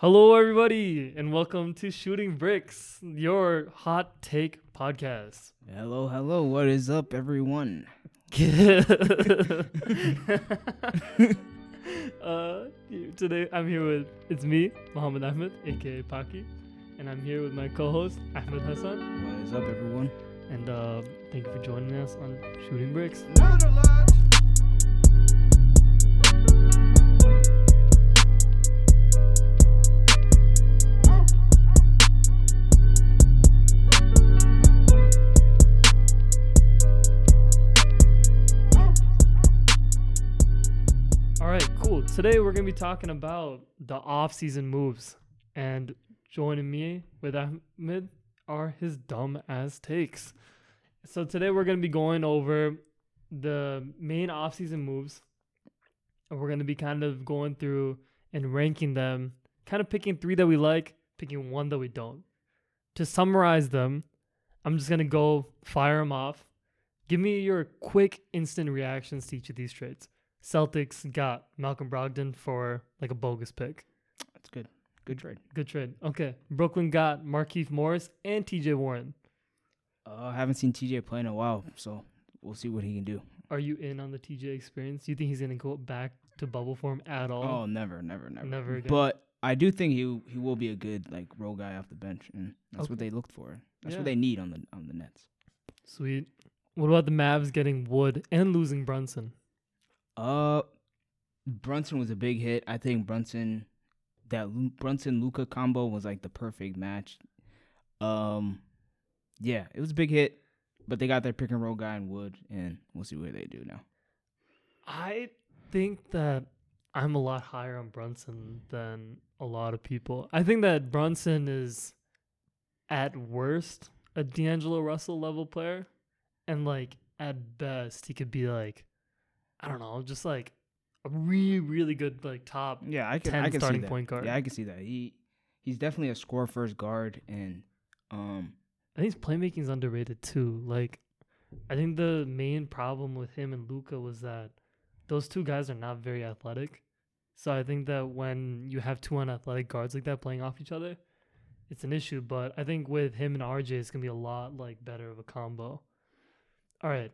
Hello, everybody, and welcome to Shooting Bricks, your hot take podcast. Hello, hello. What is up, everyone? uh, today I'm here with it's me, Muhammad Ahmed, aka Paki, and I'm here with my co-host Ahmed Hassan. What is up, everyone? And uh, thank you for joining us on Shooting Bricks. Today we're gonna be talking about the off-season moves, and joining me with Ahmed are his dumb ass takes. So today we're gonna be going over the main off-season moves, and we're gonna be kind of going through and ranking them, kind of picking three that we like, picking one that we don't. To summarize them, I'm just gonna go fire them off. Give me your quick, instant reactions to each of these trades. Celtics got Malcolm Brogdon for like a bogus pick. That's good. Good trade. Good trade. Okay. Brooklyn got Markieff Morris and TJ Warren. Uh, I haven't seen TJ play in a while, so we'll see what he can do. Are you in on the TJ experience? Do you think he's gonna go back to bubble form at all? Oh, never, never, never. Never again. But I do think he he will be a good like role guy off the bench, and that's Okay. what they looked for. That's Yeah. what they need on the on the Nets. Sweet. What about the Mavs getting Wood and losing Brunson? Uh, Brunson was a big hit. I think Brunson, that Brunson Luka combo was like the perfect match. Um, yeah, it was a big hit, but they got their pick and roll guy in Wood, and we'll see where they do now. I think that I'm a lot higher on Brunson than a lot of people. I think that Brunson is at worst a D'Angelo Russell level player, and like at best he could be like, I don't know, just like a really really good like top. Yeah, I can. 10 I can starting see that. point guard. Yeah, I can see that. He he's definitely a score first guard, and um, I think his playmaking's underrated too. Like, I think the main problem with him and Luka was that those two guys are not very athletic. So I think that when you have two unathletic guards like that playing off each other, it's an issue. But I think with him and RJ, it's gonna be a lot like better of a combo. All right,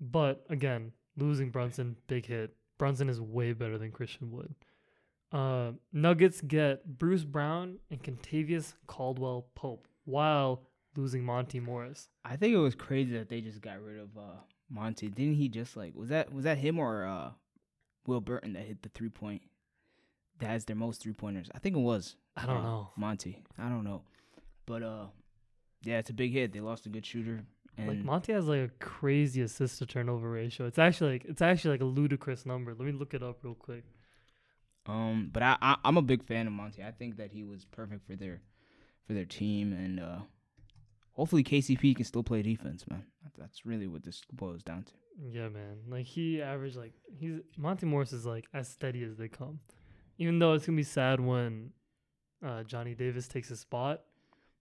but again, losing Brunson, big hit. Brunson is way better than Christian Wood. Uh, Nuggets get Bruce Brown and Kentavious Caldwell Pope while losing Monte Morris. I think it was crazy that they just got rid of uh Monte. Didn't he just like was that was that him or uh Will Barton that hit the three point? That has their most three pointers. I think it was. I don't uh, know. Monte. I don't know, but uh, yeah, it's a big hit. They lost a good shooter, and Like Monte has like a crazy assist to turnover ratio. It's actually like it's actually like a ludicrous number. Let me look it up real quick. Um, but I, I I'm a big fan of Monte. I think that he was perfect for their for their team, and uh, hopefully KCP can still play defense, man. That's really what this boils down to. Yeah, man. Like he averaged like he's Monte Morris is like as steady as they come. Even though it's gonna be sad when uh, Johnny Davis takes his spot,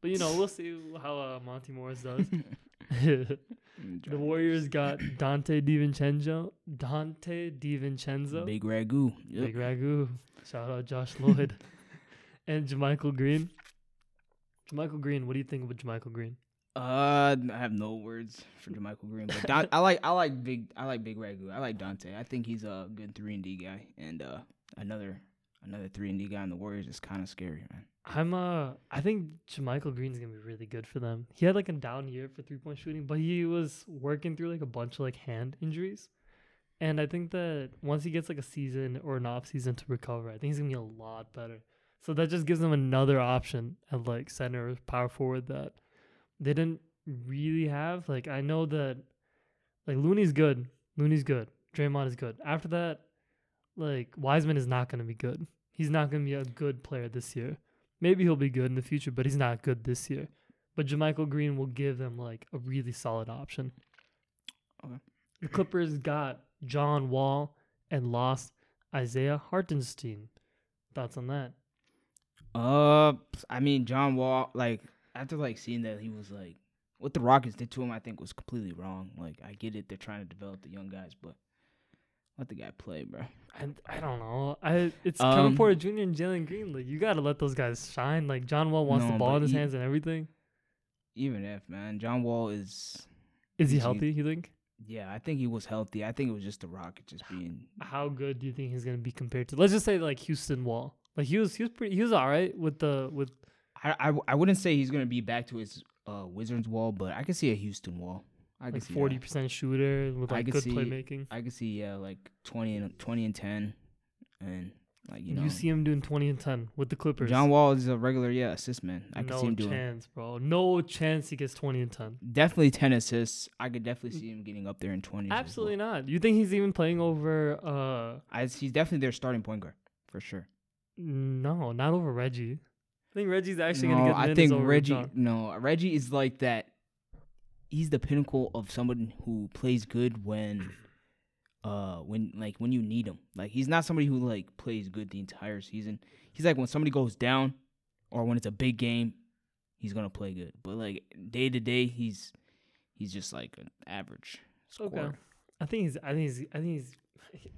but you know we'll see how uh, Monte Morris does. the Warriors got Donte DiVincenzo, Donte DiVincenzo, Big ragu. Yep. Big Ragu. Shout out Josh Lloyd and JaMychal Green. JaMychal Green, what do you think of JaMychal Green? Uh, I have no words for JaMychal Green, but Don- I like I like big I like Big Ragu. I like Donte. I think he's a good three and D guy, and uh, another another three and D guy in the Warriors is kind of scary, man. I'm uh I think JaMychal Green's gonna be really good for them. He had like a down year for three point shooting, but he was working through like a bunch of like hand injuries. And I think that once he gets like a season or an off season to recover, I think he's gonna be a lot better. So that just gives them another option at like center or power forward that they didn't really have. Like I know that like Looney's good. Looney's good. Draymond is good. After that, like Wiseman is not gonna be good. He's not gonna be a good player this year. Maybe he'll be good in the future, but he's not good this year. But JaMychal Green will give them like a really solid option. Okay. The Clippers got John Wall and lost Isaiah Hartenstein. Thoughts on that? Uh, I mean John Wall. Like after like seeing that he was like what the Rockets did to him, I think was completely wrong. Like I get it, they're trying to develop the young guys, but Let the guy play, bro. And I don't know. I it's Um, Kevin Porter Jr. and Jalen Green. Like you gotta let those guys shine. Like John Wall wants the ball in his he- hands and everything. Even if man, John Wall is. Is he healthy? You think? Yeah, I think he was healthy. I think it was just the Rocket just being. How good do you think he's gonna be compared to? Let's just say like Houston Wall. Like he was he was pretty he was all right with the with I, I, I wouldn't say he's gonna be back to his uh, Wizards wall, but I could see a Houston wall. I could like see forty percent shooter with like good see- playmaking. I could see yeah, like twenty and twenty and ten, and like you know. You, see him doing twenty and ten with the Clippers. John Wall is a regular yeah assist man. I could no see him doing chance, bro. No chance he gets twenty and ten. definitely ten assists. I could definitely see him getting up there in twenty. Absolutely not. You think he's even playing over? uh I, he's definitely their starting point guard for sure. No, not over Reggie. I think Reggie's actually no, gonna get I think over Reggie. John. No, Reggie is like that. He's the pinnacle of someone who plays good when, uh, when like when you need him. Like he's not somebody who like plays good the entire season. He's like when somebody goes down, or when it's a big game, he's gonna play good. But like day to day, he's he's just like an average Okay. I think he's. I think he's. I think he's.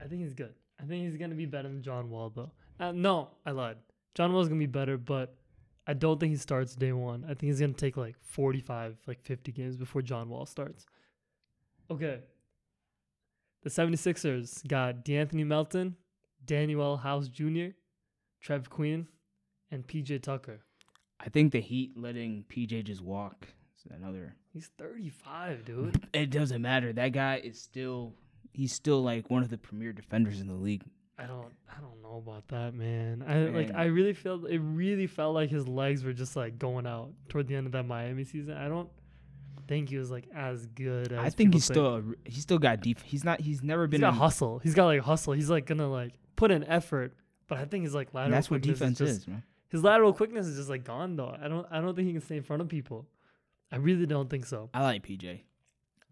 I think he's good. I think he's gonna be better than John Wall though. Uh, no, I lied. John Wall's gonna be better, but I don't think he starts day one. I think he's gonna take like forty-five, like fifty games before John Wall starts. Okay. The 76ers got De'Anthony Melton, Danuel House Jr., Trev Queen, and PJ Tucker. I think the Heat letting PJ just walk is another. He's 35, dude. It doesn't matter. That guy is still. He's still like one of the premier defenders in the league. I don't I don't know about that, man. I like I really felt it really felt like his legs were just like going out toward the end of that Miami season. I don't think he was like as good as I think he's still a, he's still got deep. He's not. He's never been he's got in- hustle. He's got like hustle. He's like gonna like put in effort, but I think his like lateral that's what defense is, is, man. His lateral quickness is just like gone though. I don't I don't think he can stay in front of people. I really don't think so. I like PJ.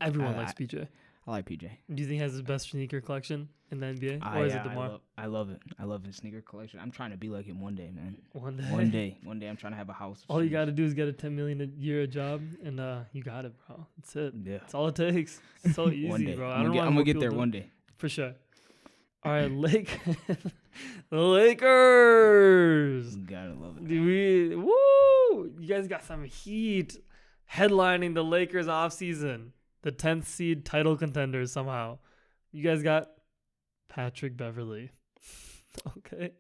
Everyone I- likes PJ. I like PJ. Do you think he has his best sneaker collection in the NBA, I, or is yeah, it I, Demar? love, I love it. I love his sneaker collection. I'm trying to be like him one day, man. One day. One day, one day, I'm trying to have a house. All you got to do is get a 10 million a year job, and uh, you got it, bro. That's it. Yeah. That's all it takes. It's so easy, one day. bro. I I'm don't gonna get, I'm gonna get there do one day. for sure. All right, Lake, the Lakers. You gotta love it. Do we? Woo! You guys got some heat headlining the Lakers off season. The 10th seed title contenders somehow. You guys got Patrick Beverley. okay.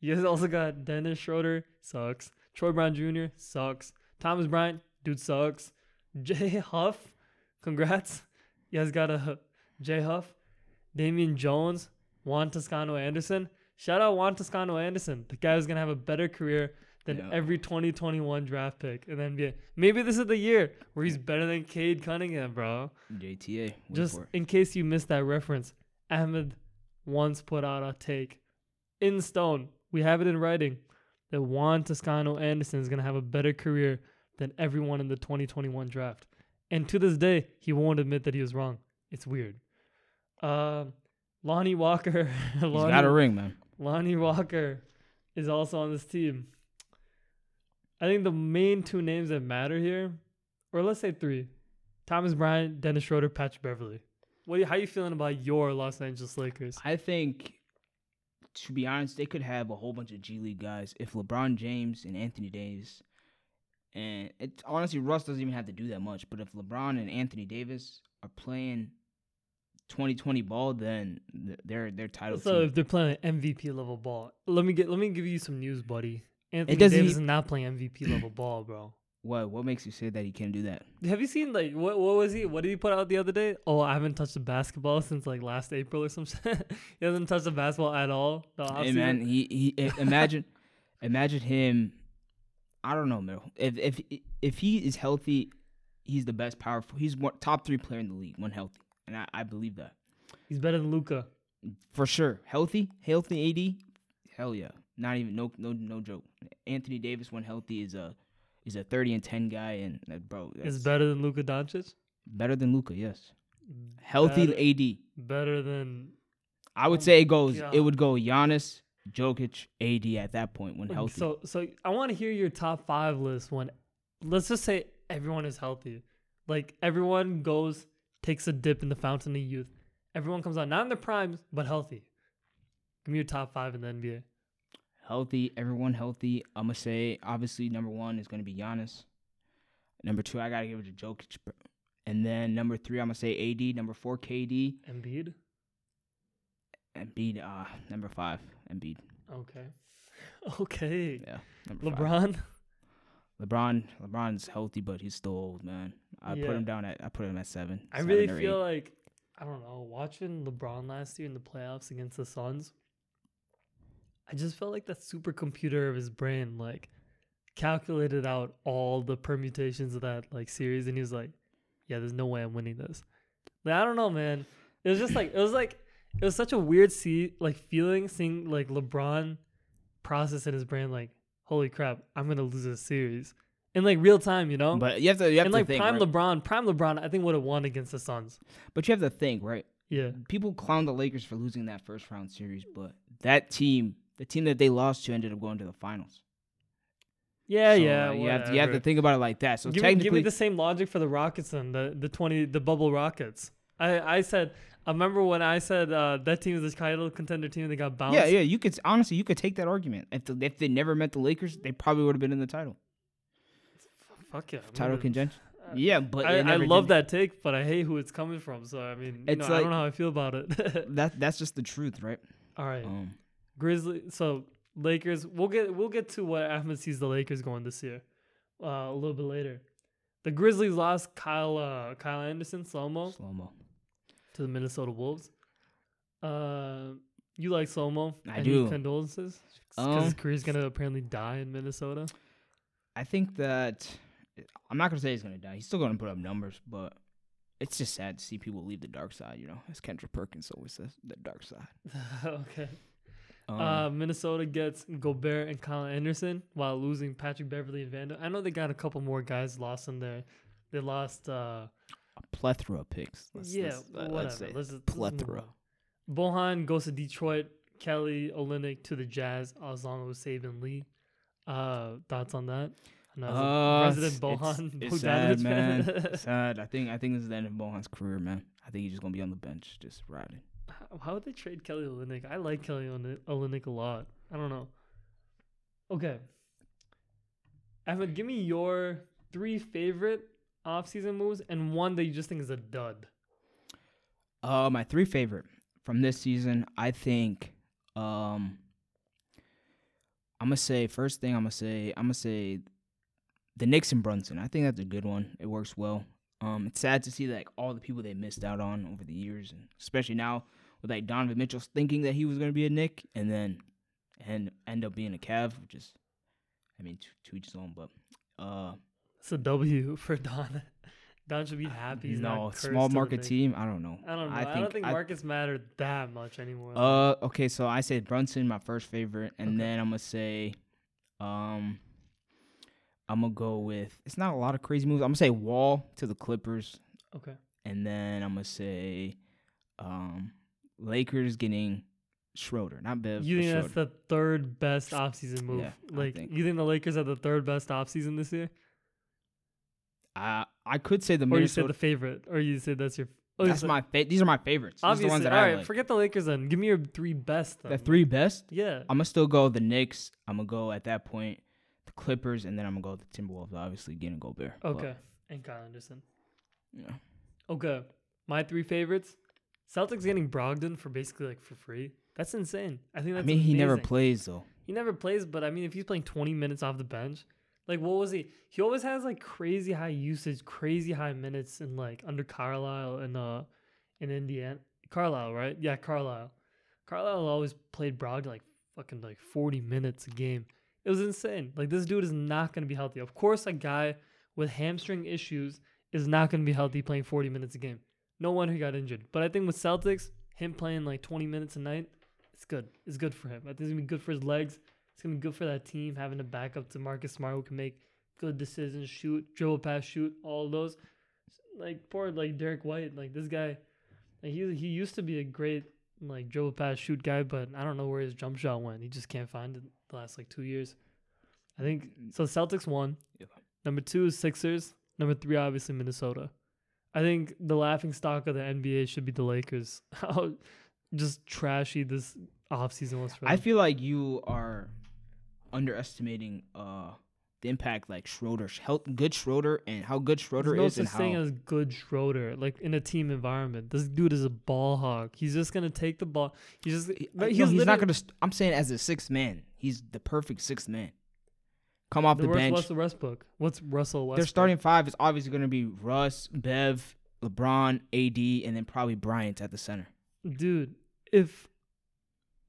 You guys also got Dennis Schroeder, sucks. Troy Brown Jr., sucks. Thomas Bryant, dude sucks. Jay Huff, congrats. You guys got a Jay Huff. Damian Jones, Juan Toscano Anderson. Shout out Juan Toscano Anderson. The guy who's gonna have a better career than Yeah. every 2021 draft pick in the NBA. Maybe this is the year where he's better than Cade Cunningham, bro. JTA. Just for in case you missed that reference, Ahmed once put out a take in stone. We have it in writing that Juan Toscano Anderson is gonna have a better career than everyone in the 2021 draft. And to this day, he won't admit that he was wrong. It's weird. Um, Lonnie Walker. He's Lonnie, got a ring, man. Lonnie Walker is also on this team. I think the main two names that matter here, or let's say three, Thomas Bryant, Dennis Schroeder, Patrick Beverley. What? you- How you feeling about your Los Angeles Lakers? I think, to be honest, they could have a whole bunch of G League guys if LeBron James and Anthony Davis, and it honestly Russ doesn't even have to do that much. But if LeBron and Anthony Davis are playing 2020 ball, then th- they're they're title. So team. if they're playing MVP level ball, let me get let me give you some news, buddy. Anthony doesn't Davis is not playing MVP level ball, bro. What what makes you say that he can't do that? Have you seen like what what was he? What did he put out the other day? Oh, I haven't touched a basketball since like last April or some shit. he hasn't touched a basketball at all. Hey man, he he eh, imagine imagine him. I don't know, man. If if if he is healthy, he's the best powerful. He's one, top three player in the league when healthy, and I, I believe that He's better than Luka. for sure. Healthy, healthy AD, hell yeah. Not even no no no joke. Anthony Davis when healthy is a is a thirty and ten guy, and uh, bro, that's Is better than Luka Doncic. better than Luka. Yes, healthy AD. better than I would Oh say it goes. It would go Giannis, Jokic, AD at that point when healthy. So so I want to hear your top five list when let's just say everyone is healthy. Like everyone goes, takes a dip in the fountain of youth. everyone comes out not in their primes but healthy. Give me your top five in the NBA. Healthy, everyone healthy. I'm gonna say obviously number one is gonna be Giannis. Number two, I gotta give it to Jokic. And then number three, I'm gonna say AD. Number four, KD. Embiid. Embiid. Uh, number five, Embiid. Okay. Okay. Yeah. Number five. LeBron. LeBron. LeBron's healthy, but he's still old, man. I Yeah. put him down at. I put him at seven. I seven really feel eight. like I don't know, watching LeBron last year in the playoffs against the Suns. I just felt like that supercomputer of his brain like calculated out all the permutations of that like series and he was like, Yeah, there's no way I'm winning this. Like, I don't know, man. It was just like it was like it was such a weird see like feeling seeing like LeBron process in his brain like, holy crap, I'm gonna lose this series. In like real time, you know? But you have to. You have and to like think. prime right? LeBron, prime LeBron, I think would have won against the Suns. But you have to think, right? Yeah. People clown the Lakers for losing that first round series, but that team, the team that they lost to, ended up going to the finals. Yeah, So, yeah. like, you have to, you have to think about it like that. So give, me, give me the same logic for the Rockets and the the twenty the bubble Rockets. I I said I remember when I said uh, that team is the title contender team. And they got bounced. yeah, yeah, you could honestly, you could take that argument. If the, if they never met the Lakers, they probably would have been in the title Fuck yeah. Title contention. uh, Yeah, but I, I love did. that take, but I hate who it's coming from. So I mean, you know, I don't know how I feel about it. That that's just the truth, right? All right, Um, Grizzly. So Lakers. We'll get we'll get to what Ahmed sees the Lakers going this year uh, a little bit later. The Grizzlies lost Kyle uh, Kyle Anderson, slow mo. slow mo. to the Minnesota Wolves. Uh, you like Slomo? I Any do. Condolences? Because his Um, career's gonna apparently die in Minnesota. I think that I'm not gonna say he's gonna die. He's still gonna put up numbers, but it's just sad to see people leave the dark side. You know, as Kendrick Perkins always says, the dark side. okay. Um, uh, Minnesota gets Gobert and Kyle Anderson while losing Patrick Beverley and Vando. I know they got a couple more guys lost in there. They lost. Uh, a plethora of picks. Let's, yeah, let's, uh, whatever. let's say Let's plethora. Bohan goes to Detroit. Kelly Olynyk to the Jazz, as long as Saben Lee. Uh, thoughts on that? And as Uh, resident Bohan it's, it's sad, man. sad. I think I think this is the end of Bohan's career, man. I think he's just gonna be on the bench, just riding. How- would they trade Kelly Olynyk? I like Kelly Oly- Olynyk a lot. I don't know. Okay. Ahmed, give me your three favorite offseason moves and one that you just think is a dud. Uh, my three favorite from this season, I think. Um, I'm gonna say first thing. I'm gonna say I'm gonna say the and Brunson. I think that's a good one. It works well. Um, it's sad to see like all the people they missed out on over the years, and especially now with like Donovan Mitchell thinking that he was gonna be a Knick, and then and end up being a Cav, which is, I mean, to, to each his own. But uh, It's a W for Don. Don should be happy. He's no not small to market team. I don't know. I don't know. I I, think don't think I- markets matter that much anymore. Uh, okay, so I said Brunson, my first favorite, and Okay. then I'm gonna say, um, I'm gonna go with. It's not a lot of crazy moves. I'm gonna say Wall to the Clippers, okay. and then I'm gonna say, um, Lakers getting Schroeder, not Bev. You but think that's the third best offseason move? Yeah, like think- you think the Lakers are the third best offseason this year? I I could say the Or you said the favorite? Or you said that's your oh, that's said- my fa- These are my favorites. These are the obviously. ones that all I like. forget the Lakers then. Give me your three best. Then. the three best. Yeah. I'm gonna still go the Knicks. I'm gonna go at that point the Clippers, and then I'm gonna go with the Timberwolves. Obviously, getting Gobert. but, Okay. And Kyle Anderson. yeah. Okay. My three favorites. Celtics getting Brogdon for basically like for free. That's insane. I think I that's mean, he never plays though. He never plays, but I mean, if he's playing 20 minutes off the bench, like what was he? He always has like crazy high usage, crazy high minutes in like under Carlisle and uh in Indiana. Carlisle, right? Yeah, Carlisle. Carlisle always played Brogdon like fucking like 40 minutes a game. It was insane. Like this dude is not gonna be healthy. Of course, a guy with hamstring issues is not gonna be healthy playing 40 minutes a game. No wonder he got injured. But I think with Celtics, him playing like 20 minutes a night, it's good. It's good for him. I think it's gonna be good for his legs. It's gonna be good for that team having a backup to Marcus Smart who can make good decisions, shoot, dribble pass, shoot, all those. Like poor like Derrick White, like this guy, like he he used to be a great like dribble pass shoot guy, but I don't know where his jump shot went. He just can't find it the last like two years. I think so. Celtics won. Yeah. Number two is Sixers. Number three, obviously Minnesota. I think the laughing stock of the NBA should be the Lakers. How just trashy this offseason was for them. I feel like you are underestimating uh the impact like Schroeder's health, good Schroeder, and how good Schroeder There's no is, and such thing how as good Schroeder, like in a team environment. This dude is a ball hog. He's just gonna take the ball. He's just He- but no, he's, he's not gonna. St- I'm saying as a sixth man, he's the perfect sixth man. Come off the the, worst bench. Russell Westbrook. What's Russell Westbrook? Their starting five is obviously going to be Russ, Bev, LeBron, AD, and then probably Bryant at the center. dude. If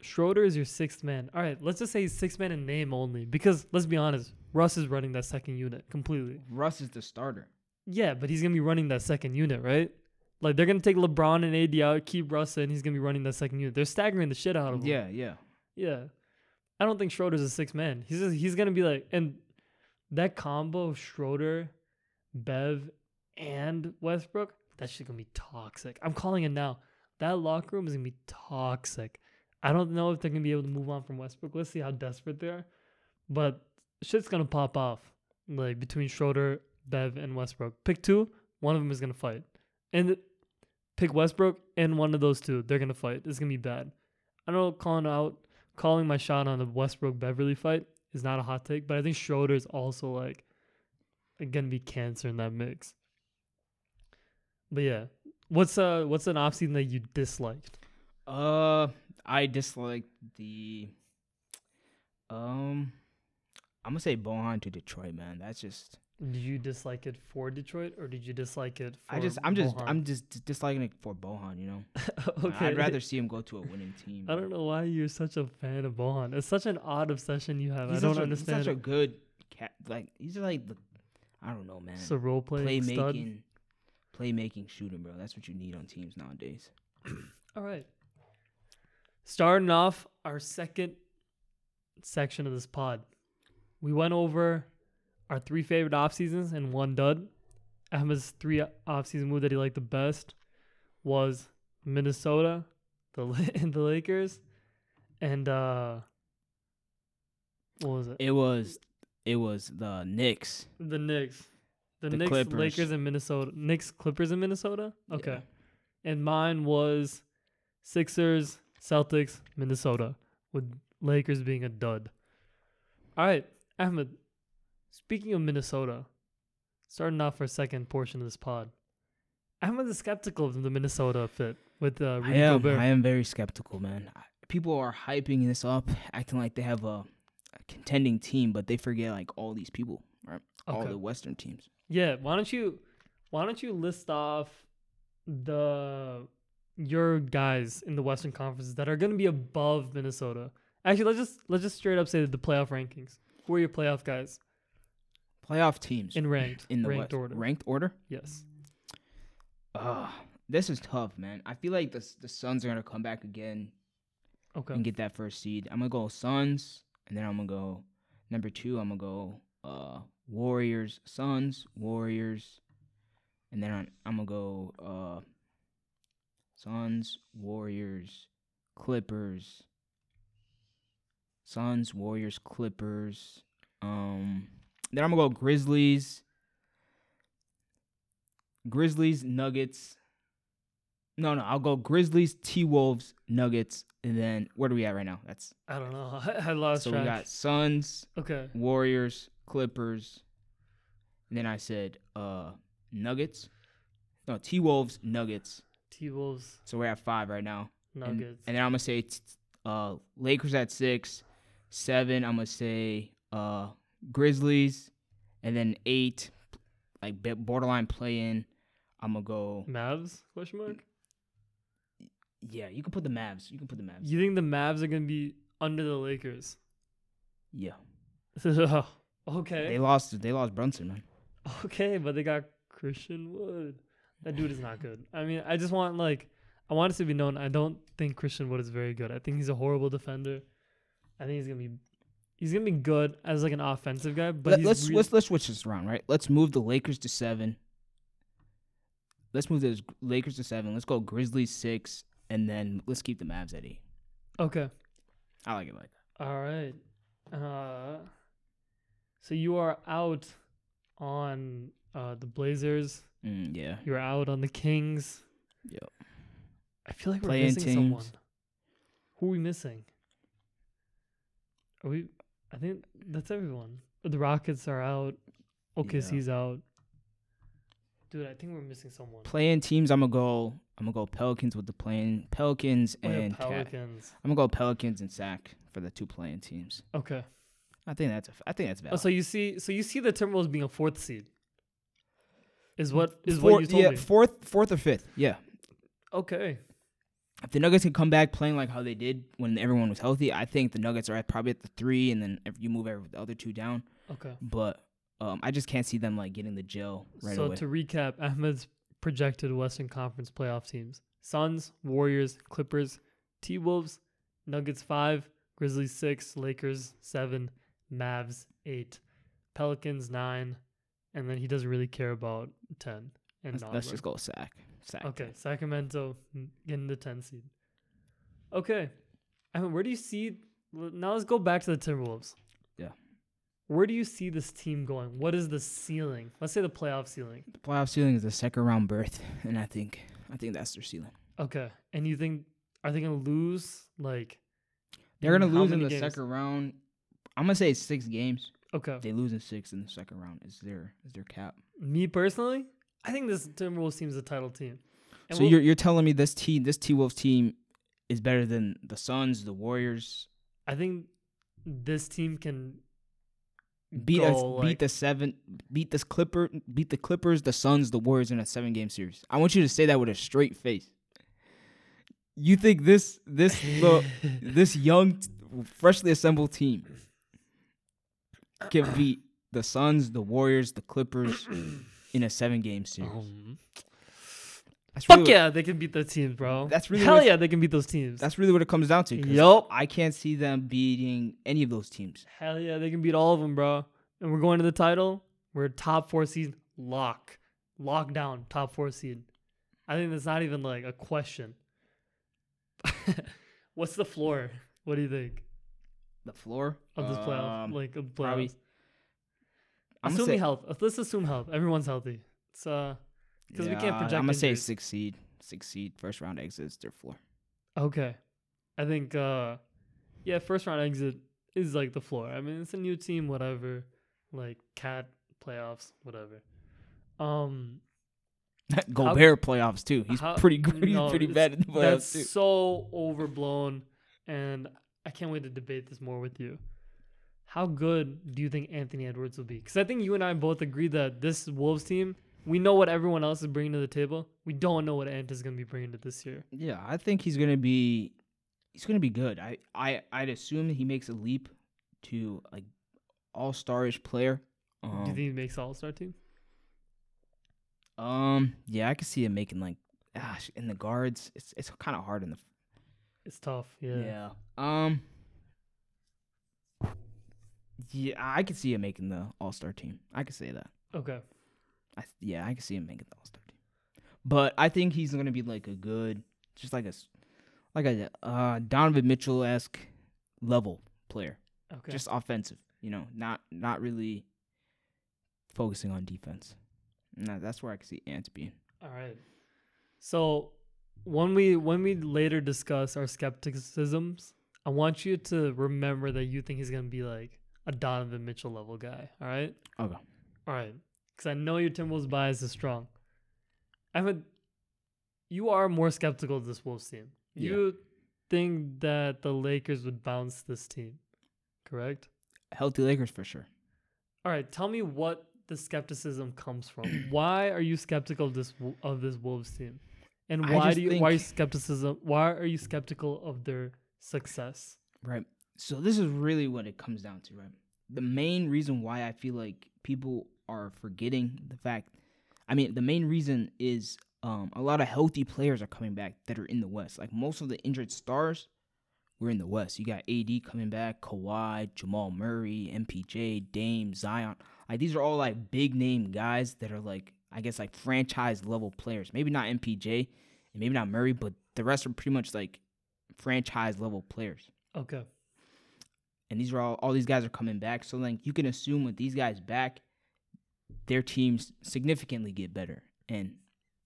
Schroeder is your sixth man, all right, let's just say he's sixth man in name only, because let's be honest, Russ is running that second unit completely. Russ is the starter. Yeah, but he's gonna be running that second unit, right? Like they're gonna take LeBron and AD out, keep Russ in. He's gonna be running that second unit. They're staggering the shit out of him. Yeah, yeah. Yeah. I don't think Schroeder's a six man. He's just, he's gonna be like and that combo of Schroeder, Bev, and Westbrook, that shit gonna be toxic. I'm calling it now. That locker room is gonna be toxic. I don't know if they're gonna be able to move on from Westbrook. Let's see how desperate they are. But shit's gonna pop off. Like between Schroeder, Bev, and Westbrook. Pick two, one of them is gonna fight. And pick Westbrook and one of those two. They're gonna fight. It's gonna be bad. I don't know calling out calling my shot on the Westbrook Beverley fight is not a hot take, but I think Schroeder is also like gonna be cancer in that mix. But yeah, what's uh what's an offseason that you disliked? Uh, I dislike the. Um, I'm gonna say Bohan to Detroit, man. That's just. Did you dislike it for Detroit or did you dislike it? For I just, I'm just, Bohan? I'm just disliking it for Bohan. You know, okay. I'd rather see him go to a winning team. I don't know why you're such a fan of Bohan. It's such an odd obsession you have. He's I don't a, understand. He's such a good cat. Like he's like the, I don't know, man. It's a role playing stud. playmaking, playmaking shooting, bro. That's what you need on teams nowadays. All right. Starting off our second section of this pod. We went over our three favorite off seasons and one dud. Ahmed's three off season move that he liked the best was Minnesota, the and the Lakers, and uh what was it? It was, it was the Knicks. The Knicks. The, The Knicks, Clippers. Lakers, and Minnesota. Knicks, Clippers, in Minnesota. Okay. Yeah. And mine was Sixers, Celtics, Minnesota, with Lakers being a dud. All right, Ahmed. Speaking of Minnesota, starting off our second portion of this pod, Ahmed is skeptical of the Minnesota fit with uh, I Rudy am. Gobert. I am very skeptical, man. People are hyping this up, acting like they have a, a contending team, but they forget like all these people, right? All the Western teams. Yeah, why don't you why don't you list off the your guys in the Western Conference that are going to be above Minnesota? Actually, let's just let's just straight up say the playoff rankings. Who are your playoff guys Playoff teams in ranked in the ranked West. order? Ranked order. Yes. Uh, this is tough, man. I feel like the the Suns are gonna come back again Okay. and get that first seed. I'm gonna go Suns, and then I'm gonna go number two. I'm gonna go uh Warriors, Suns, Warriors, and then I'm, I'm gonna go uh Suns, Warriors, Clippers, Suns, Warriors, Clippers. Um, then I'm gonna go Grizzlies, Grizzlies, Nuggets. No, no, I'll go Grizzlies, T Wolves, Nuggets, and then where do we at right now? That's I don't know. I, I lost so track. we got Suns, okay. Warriors, Clippers, and then I said uh Nuggets. No, T Wolves, Nuggets. T Wolves, So we're at five right now. And- Nuggets. And, then I'm gonna say t- uh Lakers at six, seven. I'm gonna say uh Grizzlies, and then eight, like borderline play in. I'm gonna go. Mavs? Question mark. Yeah, you can put the Mavs. You can put the Mavs. You think the Mavs are gonna be under the Lakers? Yeah, okay. they lost. They lost Brunson, man. Okay, but they got Christian Wood. That dude is not good. I mean, I just want like I want it to be known. I don't think Christian Wood is very good. I think he's a horrible defender. I think he's gonna be he's gonna be good as like an offensive guy, but Let, let's, real- let's let's switch this around, right? Let's move the Lakers to seven. Let's move the Lakers to seven. Let's go Grizzlies six, and then let's keep the Mavs at eight. okay. I like it like that. All right. Uh, so you are out on uh, the Blazers Mm, yeah. You're out on the Kings. Yep. I feel like we're missing someone. Who are we missing? Are we? I think that's everyone. The Rockets are out. OKC's out. Dude, I think we're missing someone. Playing teams, I'm gonna go. I'm gonna go Pelicans with the playing Pelicans Oh, yeah, and Cat. Pelicans. I'm gonna go Pelicans and Sac for the two playing teams. Okay. I think that's a, I think that's Oh, so you see, so you see the Timberwolves being a fourth seed. Is what is Fourth- what you told yeah, me? fourth, fourth or fifth. Yeah. Okay. If the Nuggets can come back playing like how they did when everyone was healthy, I think the Nuggets are at probably at the three, and then if you move every, the other two down. Okay. But um, I just can't see them like getting the gel right so away. to recap, Ahmed's projected Western Conference playoff teams: Suns, Warriors, Clippers, T Wolves, Nuggets five, Grizzlies six, Lakers seven, Mavs eight, Pelicans nine, and then he doesn't really care about ten. And let's, let's just go Sac. Okay, Sacramento mm, getting the 10 seed. Okay. I mean, where do you see now let's go back to the Timberwolves. Yeah. Where do you see this team going? What is the ceiling? Let's say the playoff ceiling. The playoff ceiling is the second round berth, and I think I think that's their ceiling. Okay. And you think are they to lose like They're gonna lose in the games? second round. I'm gonna say six games. Okay. They lose in six in the second round. Is their is their cap? Me personally, I think this Timberwolves team is a title team. And so we'll- you're you're telling me this team this T Wolves team is better than the Suns, the Warriors, I think this team can beat us, like- beat the seven, beat this Clipper, beat the Clippers, the Suns, the Warriors in a seven game series. I want you to say that with a straight face. You think this this look this young, freshly assembled team can beat the Suns, the Warriors, the Clippers in a seven game series? Um, That's fuck really what- yeah, they can beat those teams, bro. That's really hell what- yeah, they can beat those teams. That's really what it comes down to. Yup. I can't see them beating any of those teams. Hell yeah, they can beat all of them, bro. And we're going to the title. We're top four seed. Lock. Lock down. Top four seed. I think that's not even like a question. What's the floor? What do you think The floor of this playoff? Um, like of playoffs. probably- I'm assuming say- health. Let's assume health. Everyone's healthy. It's uh 'Cause we can't project I'm gonna say injuries. six seed, six seed, first round exits their floor. okay. I think uh yeah, first round exit is like the floor. I mean, it's a new team, whatever. Like cat playoffs, whatever. Um Gobert playoffs too. He's how- pretty good. He's no, pretty bad in the That's playoffs too. so overblown, and I can't wait to debate this more with you. How good do you think Anthony Edwards will be? Because I think you and I both agree that this Wolves team, we know what everyone else is bringing to the table. We don't know what Ant is going to be bringing to this year. Yeah, I think he's gonna be, he's gonna be good. I, I, I'd assume he makes a leap to like all starish player. do Um, you think he makes All Star team? um, yeah, I could see him making like, gosh, in the guards. It's it's kind of hard in the It's tough. Yeah. Yeah. Um. Yeah, I could see him making the All Star team. I could say that. Okay. I yeah, I could see him making the All Star team. But I think he's gonna be like a good, just like a, like a uh, Donovan Mitchell esque level player, Okay. just offensive. You know, not not really focusing on defense. No, that's where I could see Ant being. All right. So when we when we later discuss our skepticisms, I want you to remember that you think he's gonna be like a Donovan Mitchell level guy. All right. Okay. All right. Because I know your Timberwolves bias is strong. I mean, you are more skeptical of this Wolves team. Yeah. You think that the Lakers would bounce this team, correct? Healthy Lakers for sure. All right. Tell me what the skepticism comes from. why are you skeptical of this of this Wolves team? And why do you why are you think- skepticism? Why are you skeptical of their success? Right. So this is really what it comes down to, right? The main reason why I feel like people are forgetting the fact I mean, the main reason is um a lot of healthy players are coming back that are in the West. Like most of the injured stars were in the West. You got AD coming back, Kawhi, Jamal Murray, MPJ, Dame, Zion. Like these are all like big name guys that are like I guess like franchise level players. Maybe not MPJ and maybe not Murray, but the rest are pretty much like franchise level players Okay. And these are all all these guys are coming back. So like you can assume with these guys back, their teams significantly get better. and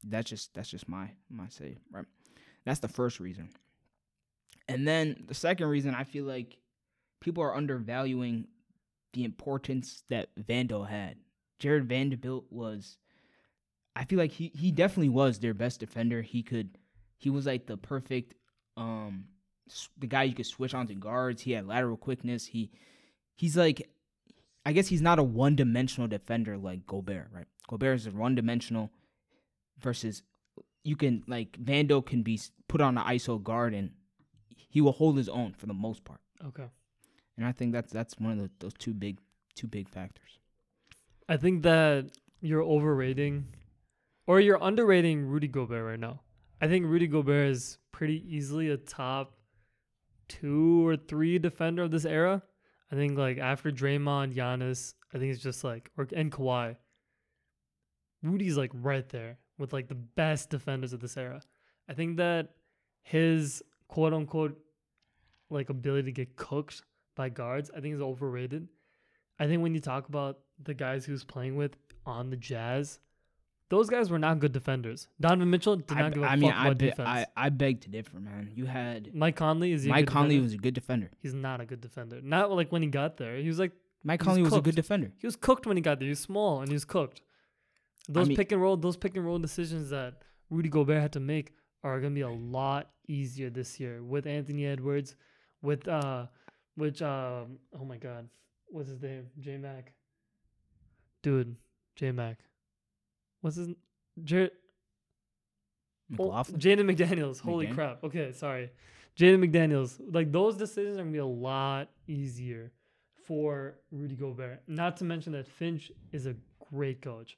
that's just that's just my my say right. That's the first reason. And then the second reason I feel like people are undervaluing the importance that Vando had. Jarred Vanderbilt was I feel like he he definitely was their best defender. He could he was like the perfect um the guy you could switch onto guards. He had lateral quickness. He he's like I guess he's not a one dimensional defender like Gobert, right? Gobert is one dimensional versus you can like Vando can be put on an ISO guard and he will hold his own for the most part. Okay. And I think that's that's one of the, those two big two big factors. I think that you're overrating or you're underrating Rudy Gobert right now. I think Rudy Gobert is pretty easily a top two or three defender of this era. I think like after Draymond, Giannis, I think it's just like or and Kawhi. Rudy's like right there with like the best defenders of this era. I think that his quote unquote like ability to get cooked by guards, I think is overrated. I think when you talk about the guys he was playing with on the Jazz, those guys were not good defenders. Donovan Mitchell did not I, give a I fuck mean, about I, be, defense. I I beg to differ, man. You had Mike Conley is he a Mike good Conley defender? was a good defender. He's not a good defender. Not like when he got there. He was like Mike He was Conley was a good defender. he was cooked when he got there. He was small and he was cooked. Those mean- pick and roll, those pick and roll decisions that Rudy Gobert had to make are gonna be a lot easier this year with Anthony Edwards, with uh, which um, oh my god, what's his name? J Mac. Dude, J Mac. What's his? Jared. Oh, McLaughlin. Jaden McDaniels. Holy McDaniel? crap. Okay, sorry. Jaden McDaniels. Like those decisions are gonna be a lot easier for Rudy Gobert. Not to mention that Finch is a great coach.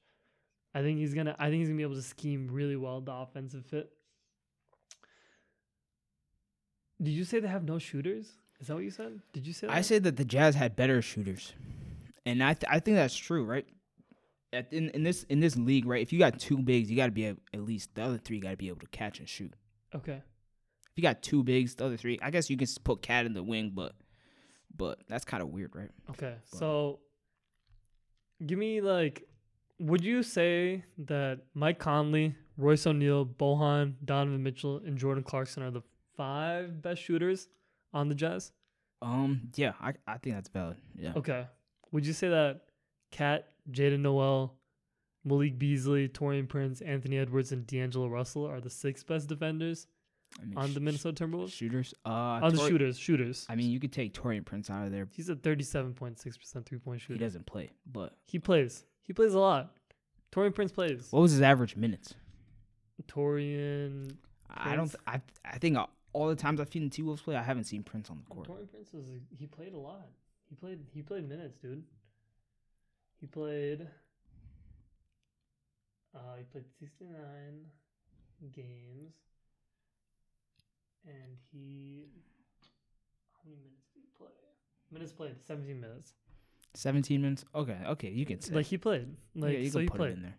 I think he's gonna I think he's gonna be able to scheme really well the offensive fit. Did you say they have no shooters? Is that what you said? Did you say that? I said that the Jazz had better shooters, and I th- I think that's true, right? At, in in this in this league, right? If you got two bigs, you got to be able, at least the other three got to be able to catch and shoot. Okay. If you got two bigs, the other three, I guess you can put Cat in the wing, but but that's kind of weird, right? Okay. But- So give me like would you say that Mike Conley, Royce O'Neale, Bohan, Donovan Mitchell, and Jordan Clarkson are the five best shooters on the Jazz? Um, yeah, I I think that's valid. Yeah, Okay. Would you say that Cat, Jaylen Nowell, Malik Beasley, Taurean Prince, Anthony Edwards, and D'Angelo Russell are the six best defenders I mean, on the Minnesota Timberwolves? shooters. Uh, on the shooters, shooters. I mean, you could take Taurean Prince out of there. He's a 37.6% three point shooter. He doesn't play, but He plays. He plays a lot. Taurean Prince plays. what was his average minutes? Taurean I don't. Th- I I think all the times I've seen the T Wolves play, I haven't seen Prince on the court. Taurean Prince was he played a lot. He played he played minutes, dude. He played uh he played 69 games and he how many minutes did he play? Minutes played 17 minutes. Seventeen minutes. Okay, okay, you can say. Like he played. Like yeah, you so can he put it played. in there.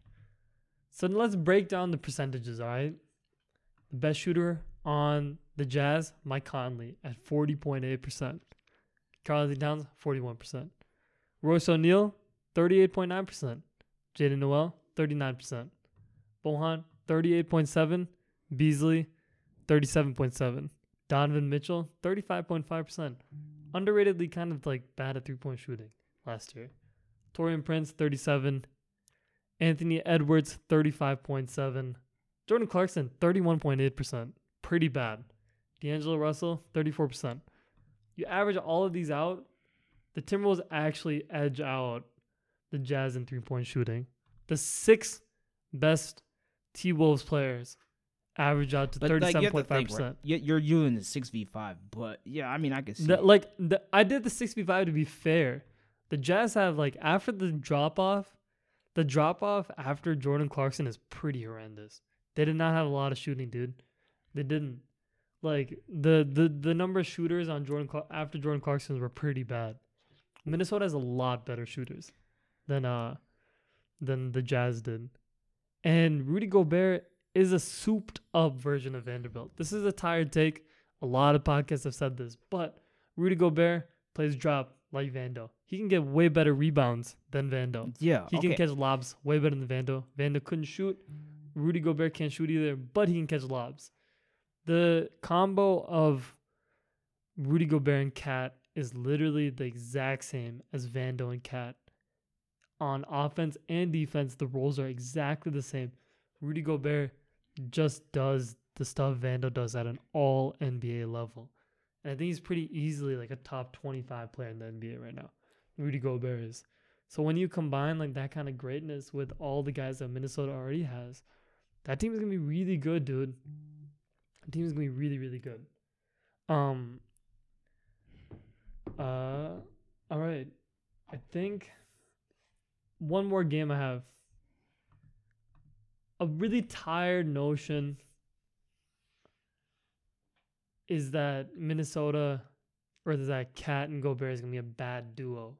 So let's break down the percentages, all right? The best shooter on the Jazz, Mike Conley at 40.8%. Karl Anthony Towns, 41%. Royce O'Neale, 38.9%. Jaylen Nowell, 39%. Bohan, 38.7. Beasley, 37.7, Donovan Mitchell, 35.5%. Underratedly kind of like bad at three-point shooting last year. Taurean Prince, 37. Anthony Edwards, 35.7. Jordan Clarkson, 31.8%. Pretty bad. D'Angelo Russell, 34%. You average all of these out, the Timberwolves actually edge out the Jazz in three point shooting. The six best T Wolves players average out to But like, you have to 37.5%. think, right? You- You're doing the six v five, but yeah, I mean, I can see. The- like the, I did the six v five to be fair. The Jazz have like after the drop off, the drop off after Jordan Clarkson is pretty horrendous. They did not have a lot of shooting, dude. They didn't. Like the the the number of shooters on Jordan after Jordan Clarkson were pretty bad. Minnesota has a lot better shooters than uh than the Jazz did. And Rudy Gobert is a souped up version of Vanderbilt. This is a tired take. A lot of podcasts have said this, but Rudy Gobert plays drop like Vando. He can get way better rebounds than Vando. yeah, He okay. can catch lobs way better than Vando. Vando couldn't shoot. Rudy Gobert can't shoot either, but he can catch lobs. The combo of Rudy Gobert and Cat is literally the exact same as Vando and Cat. On offense and defense, the roles are exactly the same. Rudy Gobert just does the stuff Vando does at an all NBA level. And I think he's pretty easily like a top 25 player in the NBA right now. Rudy Gobert is. So when you combine like that kind of greatness with all the guys that Minnesota already has, that team is gonna be really good, dude. The team is gonna be really, really good. Um. Uh. All right. I think one more game I have. A really tired notion is that Minnesota or that Cat and Gobert is gonna be a bad duo.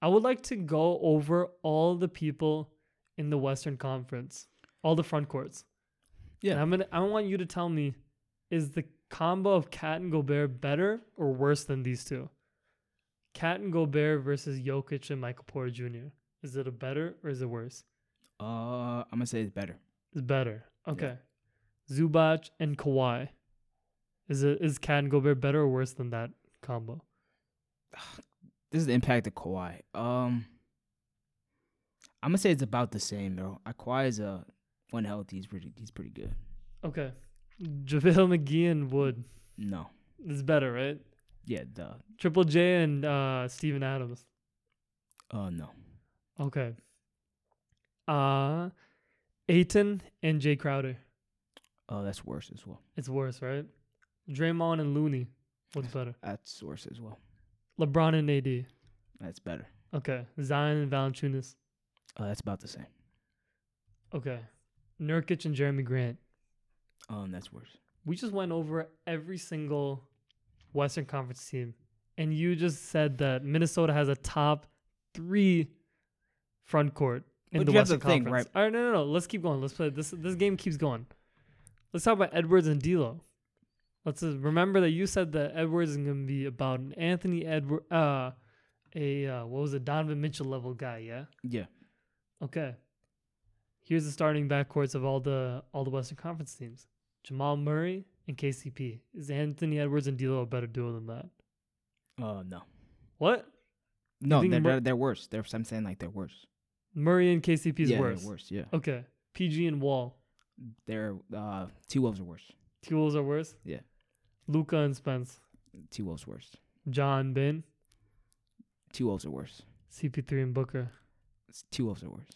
I would like to go over all the people in the Western Conference, all the front courts. Yeah. And I'm gonna I want you to tell me, is the combo of Cat and Gobert better or worse than these two? Cat and Gobert versus Jokic and Michael Porter Jr. Is it a better or is it worse? Uh, I'm gonna say it's better. It's better. Okay. Zubac and Kawhi. Is it is Cat and Gobert better or worse than that combo? This is the impact of Kawhi. Um, I'm gonna say it's about the same though. Uh, Kawhi is a when healthy, he's pretty he's pretty good. Okay. JaVale McGee and Wood No, is better, right? yeah, duh. Triple J and uh Steven Adams. Uh, no. Okay. Uh Ayton and Jae Crowder. Oh, that's worse as well. It's worse, right? Draymond and Looney. What's better? That's worse as well. LeBron and AD. That's better. Okay. Zion and Valanciunas. Oh, that's about the same. Okay. Nurkic and Jerami Grant. Um, that's worse. We just went over every single Western Conference team, and you just said that Minnesota has a top three front court in But the you have Western to think, Conference. All right, no, no, no. Let's keep going. Let's play this. This game keeps going. Let's talk about Edwards and D'Lo. Let's uh, remember that you said that Edwards is going to be about an Anthony Edward, uh, a uh, what was it, Donovan Mitchell level guy. Yeah. Yeah. Okay. Here's the starting backcourts of all the all the Western Conference teams: Jamal Murray and KCP. Is Anthony Edwards and D'Lo a better duo than that? Uh, no. What? No, they're, Mur- they're they're worse. They're I'm saying like they're worse. Murray and KCP is yeah, worse. worse. Yeah, Okay. PG and Wall. they're uh T Wolves are worse. T Wolves are worse. Yeah. Luka and Spence. T Wolves worse. John Bin. T Wolves are worse. CP3 and Booker. T Wolves are worse.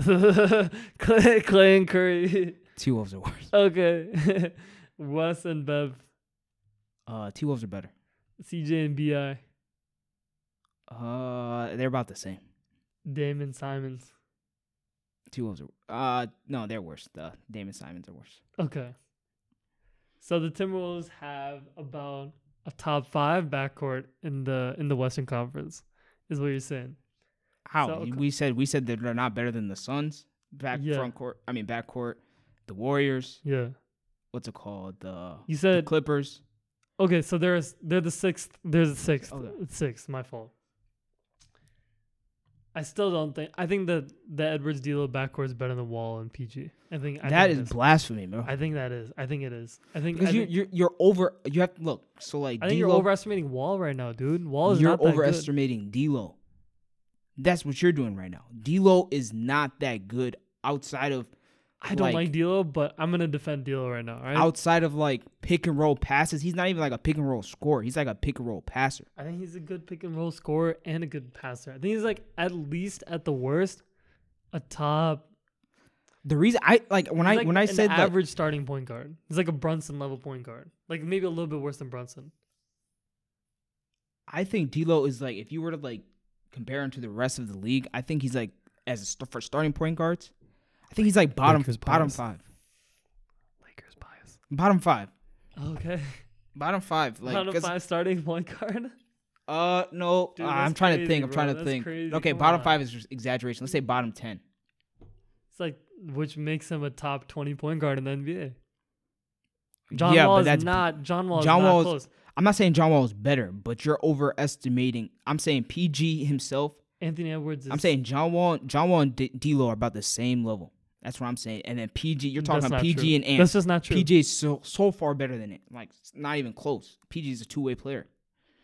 Clay, Clay and Curry. T Wolves are worse. okay. Wes and Bev. Uh, T Wolves are better. CJ and BI. Uh, they're about the same. Damon Simons. Two Wolves are. Uh, no, they're worse. The Damon Simons are worse. Okay. So the Timberwolves have about a top five backcourt in the in the Western Conference, is what you're saying. How So- You- we said we said that they're not better than the Suns back Yeah. front court. I mean back court. The Warriors. Yeah. What's it called? The, You the said Clippers. okay. So there's they're the sixth. There's the sixth. Okay. Sixth. My fault. I still don't think. I think that the Edwards D'Lo backcourt is better than Wall and PG. I think I that think is blasphemy, bro. I think that is. I think it is. I think. I you think, you're you're over. You have to look. So like I think you're overestimating Wall right now, dude. Wall is you're not overestimating D'Lo. That's what you're doing right now. D'Lo is not that good outside of I don't like, like- D'Lo, but I'm gonna defend D'Lo right now. Right. outside of like pick and roll passes. He's not even like a pick and roll scorer. He's like a pick and roll passer. I think he's a good pick and roll scorer and a good passer. I think he's like at least at the worst, a top. The reason I like when he's I like when I an said that average starting point guard. He's like a Brunson level point guard, like maybe a little bit worse than Brunson. I think D'Lo is like if you were to like compare him to the rest of the league, I think he's like as a st- for starting point guards. I think he's like bottom Lakers bottom bias. five, Lakers bias. bottom five, Okay. bottom five. Like Bottom five starting point guard. uh no, Dude, uh, I'm trying to think. I'm bro. trying to That's think. crazy. Okay, Come bottom on. five is just exaggeration. Let's say bottom ten. It's like which makes him a top twenty point guard in the NBA. John yeah, Wall but is that's not. John Wall John is not Wall is- close. I'm not saying John Wall is better, but you're overestimating. I'm saying PG himself. Anthony Edwards is. I'm saying John Wall, John Wall and D- D'Lo are about the same level. That's what I'm saying. And then PG, you're talking not PG true. and Ant. That's just not true. PG is so so far better than it. Like it's not even close. PG is a two way player.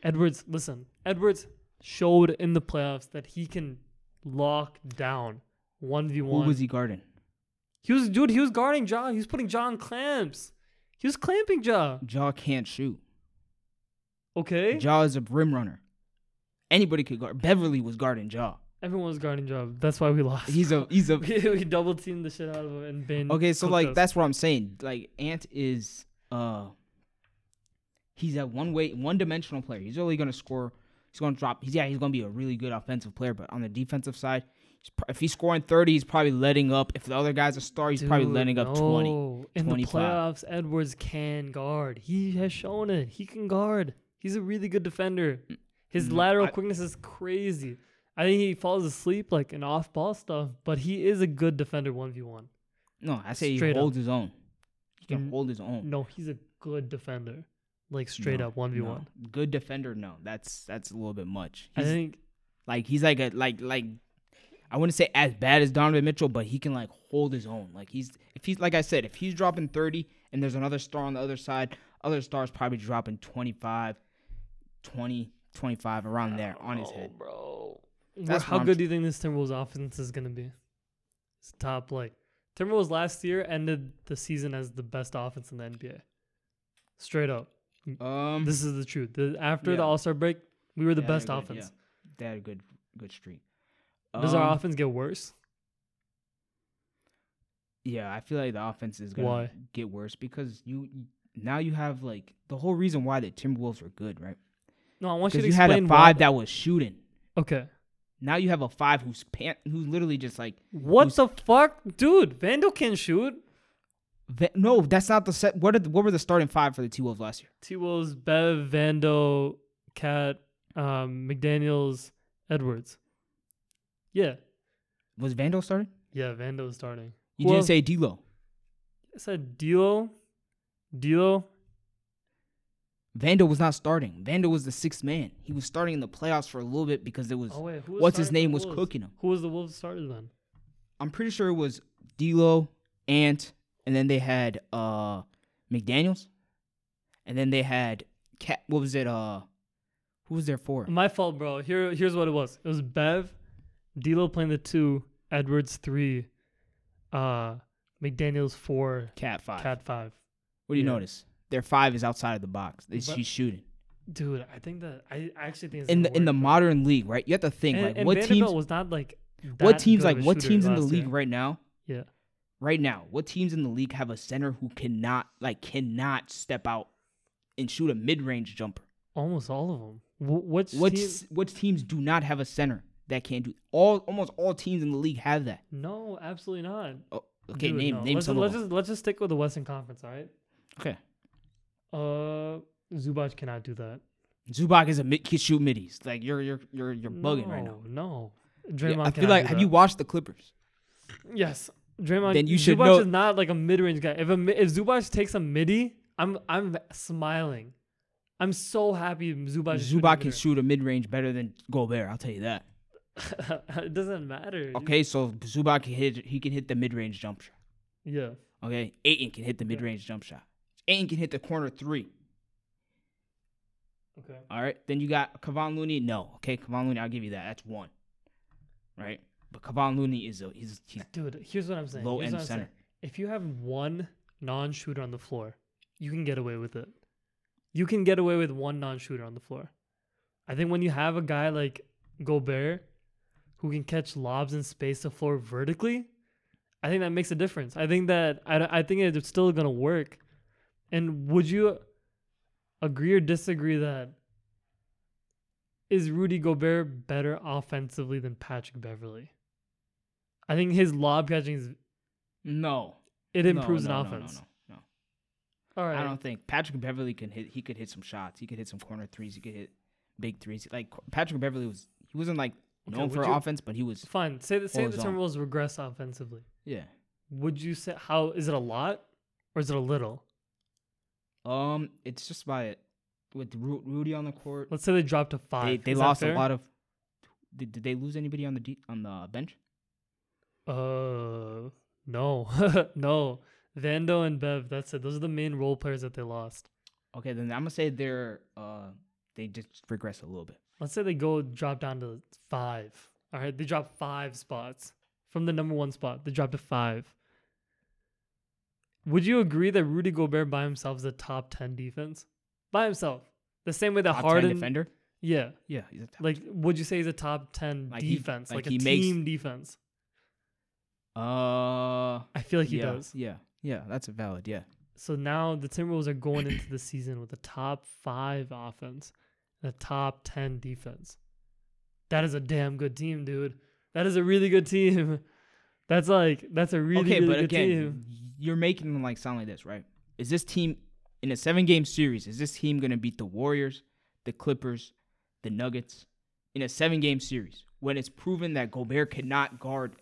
Edwards, listen, Edwards showed in the playoffs that he can lock down one v one. Who was he guarding? He was dude. He was guarding Ja. He was putting Ja on clamps. He was clamping Ja. Jaw can't shoot. Okay. Ja is a rim runner. Anybody could guard. Beverley was guarding Ja. Everyone was guarding Ja. That's why we lost. He's a he's a we, we double teamed the shit out of him and Ben. Okay, so like us. that's what I'm saying. Like Ant is uh he's a one way one dimensional player. He's only gonna score he's gonna drop he's yeah, he's gonna be a really good offensive player, but on the defensive side, he's, pro- if he's scoring thirty, he's probably letting up. If the other guy's a star, he's probably Dude, letting up twenty. no. In the playoffs, Edwards can guard. He has shown it. He can guard. He's a really good defender. His Mm, lateral I- quickness is crazy. I think he falls asleep like in off ball stuff, but he is a good defender one v one. No, I say Straight he up. holds his own. He can Mm, hold his own. No, he's a good defender, like straight No, up one v one. Good defender, no. That's that's a little bit much. I He's think like he's like a like like I wouldn't say as bad as Donovan Mitchell, but he can like hold his own. Like he's if he's like I said, if he's dropping 30 and there's another star on the other side, other stars probably dropping 25, 20, 25 around there on his head. bro. That's How what I'm good do you think this Timberwolves offense is gonna be? It's top like Timberwolves last year ended the season as the best offense in the NBA. Straight up, Um this is the truth. The, after Yeah. the All Star break, we were the Yeah, they're best good, offense. they had a good good streak. Does our Um, offense get worse? Yeah, I feel like the offense is gonna Why? get worse because you now you have like the whole reason why the Timberwolves were good, right? No, I want you Because to you had explain a five why. that was shooting. okay, Now you have a five who's pan- who's literally just like what the fuck, dude? Vandal can shoot. Va- no, that's not the set. What are the, what were the starting five for the T Wolves last year? T Wolves, Bev, Vando, Cat, um, McDaniels, Edwards. Yeah, Was Vandal starting? yeah, Vando was starting. You Who didn't say D'Lo. I said D'Lo, D'Lo. Vandal was not starting. Vandal was the sixth man. He was starting in the playoffs for a little bit because it was Oh wait, was what's his name was cooking him. Who was the Wolves starter then? I'm pretty sure it was D'Lo, Ant, and then they had uh McDaniels, and then they had Cat. What was it? Uh, who was there for? My fault, bro. Here, here's what it was. It was Bev, D'Lo playing the two, Edwards three, uh, McDaniels four, Cat five. Cat five. what do you yeah. notice? Their five is outside of the box. But- She's shooting Dude, I think that I actually think it's in the gonna in the work, modern league, right? You have to think and, like and what Vanderbilt teams was not like what teams like what teams in the league year. right now Yeah, right now what teams in the league have a center who cannot like cannot step out and shoot a mid-range jumper almost all of them. Wh- Which what team? teams do not have a center that can do all almost all teams in the league have that No, absolutely not. oh, okay Dude, name no. name let's, some let's them just let's just stick with the Western Conference, all right? okay Uh, Zubac cannot do that. Zubac is a mid can shoot middies like you're you're you're you're bugging right now No, Yeah, Draymond. I feel like have you watched the Clippers Yes, Draymond. Then you should Zubac know- is not like a mid-range guy. If a if Zubac takes a midi, I'm I'm smiling. I'm so happy Zubac. Zubac can shoot a mid-range better than Gobert I'll tell you that it doesn't matter. okay so Zubac can hit he can hit the mid-range jump shot Yeah. Okay, Ayton can hit the mid-range jump shot. Ayton can hit the corner three. Okay. All right, then you got Kevon Looney. No, okay, Kevon Looney, I'll give you that. That's one, right? But Kevon Looney is a he's, he's Dude, here's what I'm saying. low Here's end I'm saying. center. If you have one non-shooter on the floor, you can get away with it. You can get away with one non-shooter on the floor. I think when you have a guy like Gobert who can catch lobs and space the floor vertically, I think that makes a difference. I think that I, I think it's still gonna work. And would you agree or disagree that is Rudy Gobert better offensively than Patrick Beverley? I think his lob catching is No, it improves no, an no, no, offense. No, no, All right. I don't think Patrick Beverley can hit. He could hit some shots. He could hit some corner threes. He could hit big threes. Like Patrick Beverley was, he wasn't like known would for you- offense, but he was. Fine. Say that. Say the. Timberwolves regress offensively. Yeah. Would you say how is it a lot or is it a little? Um, it's just by it with Ru- Rudy on the court. Let's say they dropped to five. They they lost a lot of. Did, did they lose anybody on the de- on the bench? Uh, No, no. Vando and Bev. That's it. Those are the main role players that they lost. Okay, then I'm gonna say they're uh they just regress a little bit. Let's say they go drop down to five. All right, they drop five spots from the number one spot. They drop to five. Would you agree that Rudy Gobert by himself is a top ten defense? By himself, the same way that Top 10 Harden. defender. Yeah, Yeah, he's a top. like would you say he's a top ten Like he- defense, like like, a makes- team defense? uh, I feel like he yeah, does. Yeah, yeah, that's a valid. Yeah, So now the Timberwolves are going into the season with a top five offense and a top 10 defense. That is a damn good team, dude. That is a really good team. That's like, that's a really, okay, really but good again, team. you're making them like sound like this, right? Is this team in a seven game series? Is this team gonna beat the Warriors, the Clippers, the Nuggets in a seven game series when it's proven that Gobert cannot guard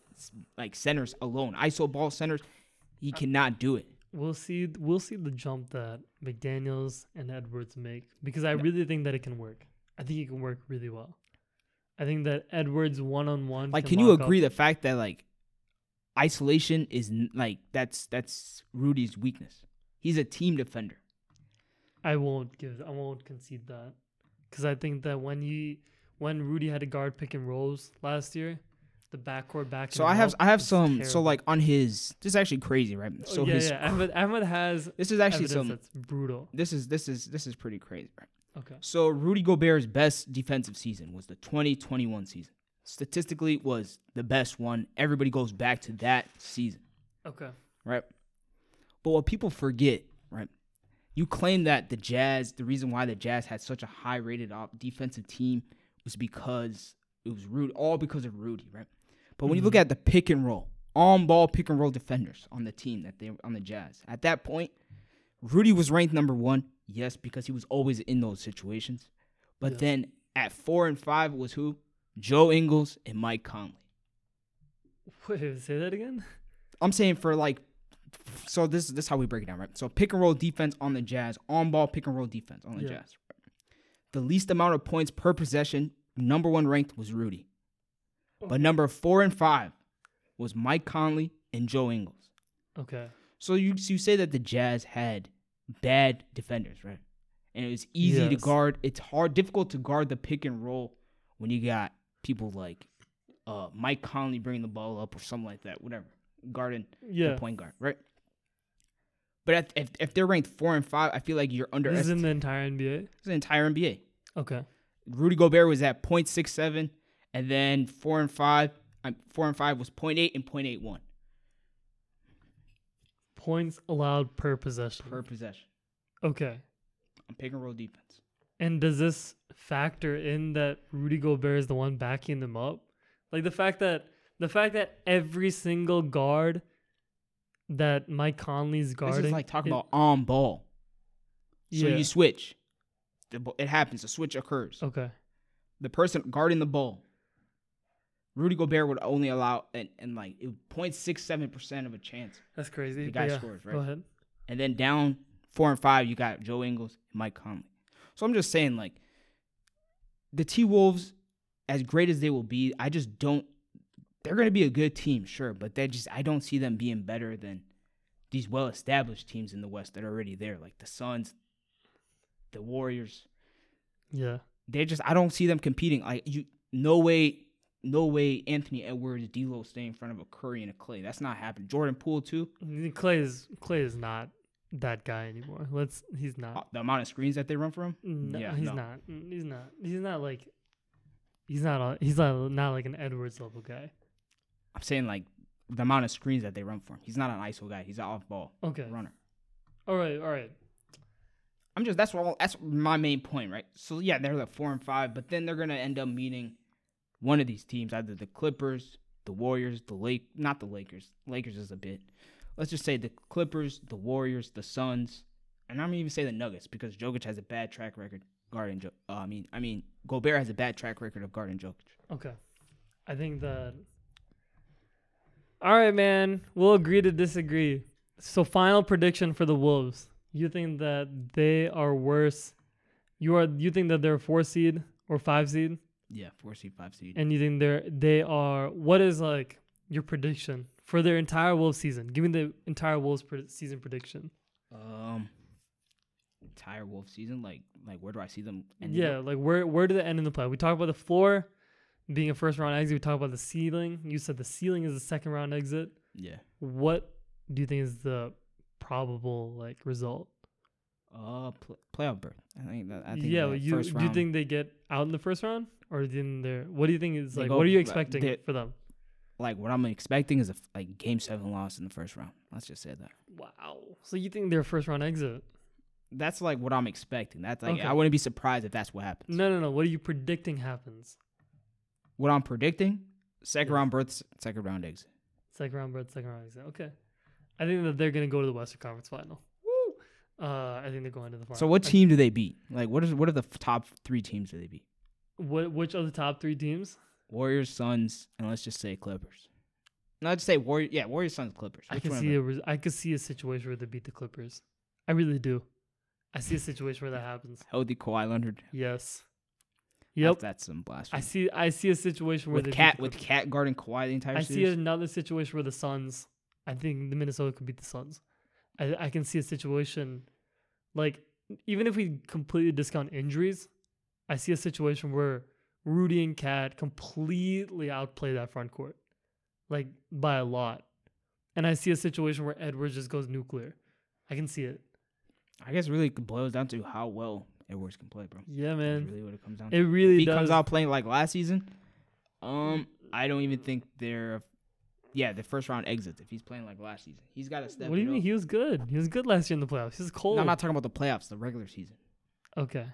like centers alone, iso ball centers? He Uh, cannot do it. We'll see, we'll see the jump that McDaniels and Edwards make because I really think that it can work. I think it can work really well. I think that Edwards one on one. Like, can you agree the fact that like isolation is like that's that's Rudy's weakness? He's a team defender. I won't give. I won't concede that because I think that when you when Rudy had to guard pick and rolls last year, the backcourt back. So I have I have some so like on his this is actually crazy, right? Oh, So yeah, his yeah. Ahmed, Ahmed has this is actually some that's brutal. this is this is this is pretty crazy, right? Okay. So Rudy Gobert's best defensive season was the 2021 season. Statistically was the best one. Everybody goes back to that season, Okay. right? But what people forget, right? You claim that the Jazz, the reason why the Jazz had such a high rated defensive team was because it was Rudy, all because of Rudy, right? But when you look mm-hmm. at the pick and roll, on ball pick and roll defenders on the team that they on the Jazz, at that point, Rudy was ranked number one, yes, because he was always in those situations. But Yes. then at four and five was who? Joe Ingles and Mike Conley. Wait, say that again. I'm saying for like, so this this is how we break it down, right? So pick and roll defense on the Jazz, on ball pick and roll defense on the Yeah. Jazz. The least amount of points per possession, number one ranked was Rudy, but number four and five was Mike Conley and Joe Ingles. Okay. So you so you say that the Jazz had bad defenders, right? And it was easy to guard. It's hard, difficult to guard the pick and roll when you got people like uh, Mike Conley bringing the ball up or something like that, whatever, guarding Yeah. the point guard, right? But if, if if they're ranked four and five, I feel like you're under. This is in the entire NBA. It's the entire NBA. Okay. Rudy Gobert was at 0.67, and then four and five, um, four and five was 0.8 and 0.81 Points allowed per possession. per possession Okay. on pick and roll defense. And does this factor in that Rudy Gobert is the one backing them up? Like the fact that the fact that every single guard that Mike Conley's guarding This is like talking it- about on ball. So Yeah. you switch. It happens. A switch occurs. Okay. The person guarding the ball, Rudy Gobert would only allow and, and like it 0.67 percent of a chance. That's crazy. The guy yeah, scores, Go ahead. And then down four and five, you got Joe Ingles and Mike Conley. So I'm just saying, like, the T Wolves, as great as they will be, I just don't. They're going to be a good team, sure, but they just I don't see them being better than these well-established teams in the West that are already there, like the Suns, the Warriors. Yeah. They just I don't see them competing. Like you, no way, no way. Anthony Edwards, D'Lo stay in front of a Curry and a Clay. That's not happening. Jordan Poole too. Clay is Clay is not that guy anymore. Let's he's Uh, not. The amount of screens that they run for him. No, yeah, he's no. not. He's not. He's not like he's not a, he's not not like an Edwards level guy. I'm saying like the amount of screens that they run for him. He's not an ISO guy. He's an off ball Okay. runner. All right. All right. I'm just that's what that's my main point, right? So yeah, they're like four and five, but then they're gonna end up meeting one of these teams, either the Clippers, the Warriors, the Lake, not the Lakers. Lakers is a bit. Let's just say the Clippers, the Warriors, the Suns, and I'm gonna even say the Nuggets because Jokic has a bad track record guarding. Jo- uh, I mean, I mean Gobert has a bad track record of guarding Jokic. Okay. I think that. All right, man. We'll agree to disagree. So, final prediction for the Wolves. You think that they are worse? You are. You think that they're four seed or five seed, Yeah, four seed, five seed. and you think they're they are. What is like your prediction for their entire Wolves season. Give me the entire Wolves pre- season prediction. Um, entire Wolf season, like like where do I see them? ending Yeah, up? like where where do they end in the play? We talked about the floor being a first round exit. We talked about the ceiling. You said the ceiling is a second round exit. yeah. What do you think is the probable like result? Uh, pl- playoff berth. I think that. I think yeah, you do you think they get out in the first round or in there? What do you think is They like? go- What are you expecting they- for them? Like what I'm expecting is a like game seven loss in the first round. Let's just say that. Wow. So you think they're first round exit? That's like what I'm expecting. That's like Okay. I wouldn't be surprised if that's what happens. No, no, no. What are you predicting happens? What I'm predicting: second Yeah. round berth, second round exit. Second round berth, second round exit. Okay. I think that they're gonna go to the Western Conference Final. Woo! Uh, I think they're going to the final. So what team do they beat? Like what is what are the f- top three teams do they beat? What? Which of the top three teams? Warriors, Suns, and let's just say Clippers. No, let's say Warrior. Yeah, Warriors, Suns, Clippers. I Which can one see a res- I could see a situation where they beat the Clippers. I really do. I see a situation where that happens. healthy Kawhi Leonard. Yes. Yep. that's some I see. I see a situation where with cat with cat guarding Kawhi the entire I see another situation where the Suns. I think the Minnesota could beat the Suns. I I can see a situation, like even if we completely discount injuries, I see a situation where Rudy and Cat completely outplay that front court, like by a lot. And I see a situation where Edwards just goes nuclear. I can see it. I guess really it boils down to how well Edwards can play, bro. Yeah, That's man. really what it comes down It to. really If he does. comes out playing like last season, um, I don't even think they're, yeah, the first round exits. If he's playing like last season, he's got to step. what do you mean? up. He was good. He was good last year in the playoffs. He was cold. No, I'm not talking about the playoffs, the regular season. Okay.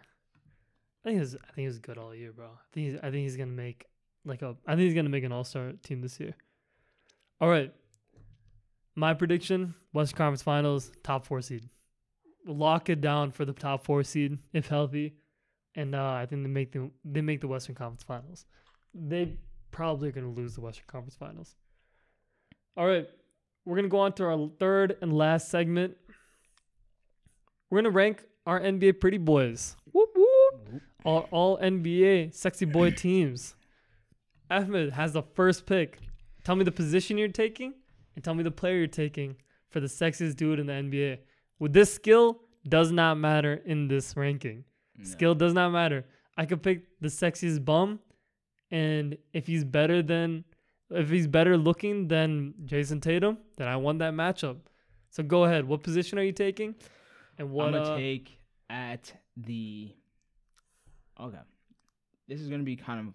I think he's I think he was good all year, bro. I think he's, I think he's gonna make like a I think he's gonna make an all star team this year. All right. My prediction: Western Conference Finals, top four seed. Lock it down for the top four seed if healthy, and uh, I think they make the they make the Western Conference Finals. They probably are gonna lose the Western Conference Finals. All right, we're gonna go on to our third and last segment. We're gonna rank our NBA pretty boys. Whoop All, NBA sexy boy teams. Ahmed has the first pick. Tell me the position you're taking and tell me the player you're taking for the sexiest dude in the NBA. With this skill does not matter in this ranking. Skill does not matter. I could pick the sexiest bum, and if he's better than, if he's better looking than Jayson Tatum, then I won that matchup. So go ahead. What position are you taking? And what? I'm gonna uh, take at the. Okay, this is gonna be kind of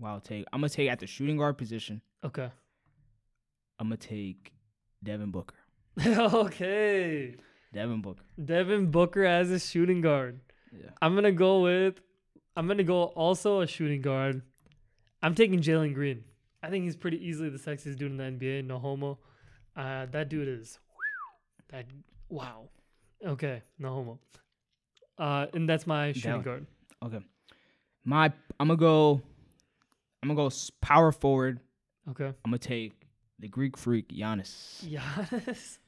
wild take. I'm gonna take at the shooting guard position. okay. I'm gonna take Devin Booker. okay. Devin Booker. Devin Booker as a shooting guard. Yeah. I'm gonna go with. I'm gonna go also a shooting guard. I'm taking Jalen Green. I think he's pretty easily the sexiest dude in the NBA. No homo. Uh, that dude is. That wow. Okay, no homo. Uh, and that's my shooting guard. Okay. My I'm gonna go. I'm gonna go power forward. Okay. I'm gonna take the Greek freak Giannis. Giannis.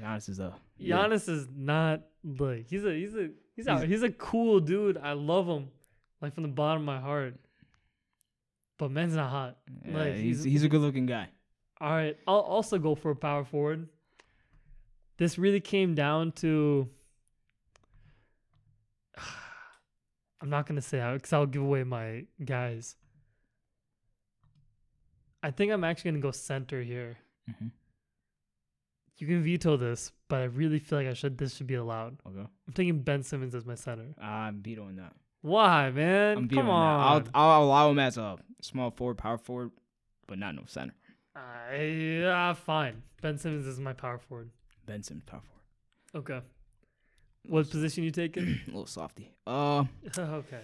Giannis is a Giannis is not like he's a he's a he's a He's- he's a cool dude. I love him, like from the bottom of my heart. But man's not hot. Yeah, Like, he's he's- he's a good looking guy. All right, I'll also go for a power forward. This really came down to. I'm not gonna say because I'll give away my guys. I think I'm actually gonna go center here. Mhm. You can veto this, but I really feel like I should. This should be allowed. Okay. I'm taking Ben Simmons as my center. I'm vetoing that. Why, man? I'm Come on. That. I'll, I'll allow him as a small forward, power forward, but not no center. Uh, yeah, fine. Ben Simmons is my power forward. Ben Simmons, power forward. Okay. What position you taking? a little softy. Uh, okay.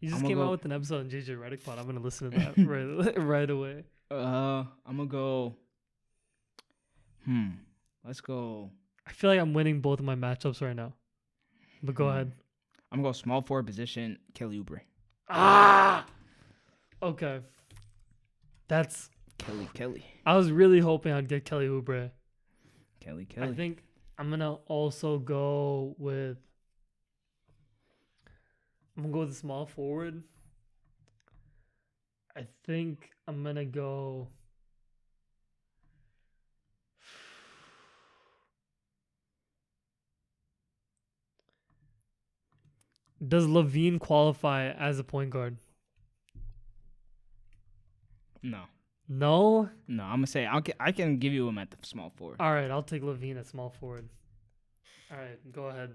You just I'ma came out with an episode on JJ Redick pod. I'm gonna listen to that right right away. uh, I'm gonna go. Hmm. Let's go. I feel like I'm winning both of my matchups right now. But go Hmm. ahead. I'm gonna go small forward position. Kelly Oubre. Ah. Okay. That's. Kelly, Kelly, I was really hoping I'd get Kelly Oubre. Kelly, Kelly. I think I'm gonna also go with. I'm gonna go with the small forward. I think I'm gonna go. Does LaVine qualify as a point guard? No. No. no. I'm gonna say I'll, gi- I can give you him at the small forward. All right, I'll take LaVine at small forward. All right, go ahead.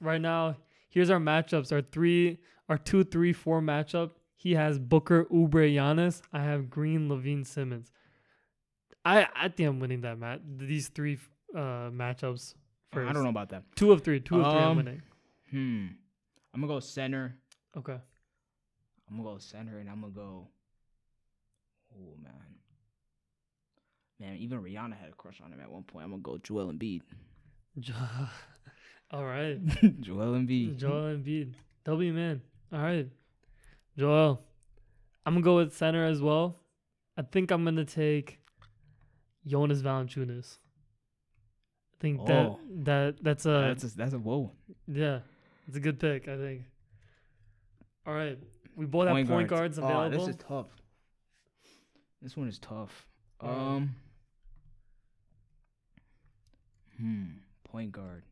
Right now, here's our matchups. Our three, our two, three, four matchup. He has Booker, Oubre, Giannis. I have Green, LaVine, Simmons. I I think I'm winning that match. These three uh matchups. First. I don't know about that. Two of three. Two of three. I'm Um, winning. Hmm. I'm gonna go center. Okay. I'm gonna go center, and I'm gonna go. Oh man, man. Even Rihanna had a crush on him at one point. I'm gonna go Joel Embiid. Jo- All right. Joel Embiid. Joel Embiid. W man. All right. Joel. I'm gonna go with center as well. I think I'm gonna take Jonas Valanciunas. I think Oh. that that that's a that's a, that's a whoa. yeah, it's a good pick. I think. All right, we both have point guards Oh, available. this is tough. This one is tough. Um. Hmm. Point guard.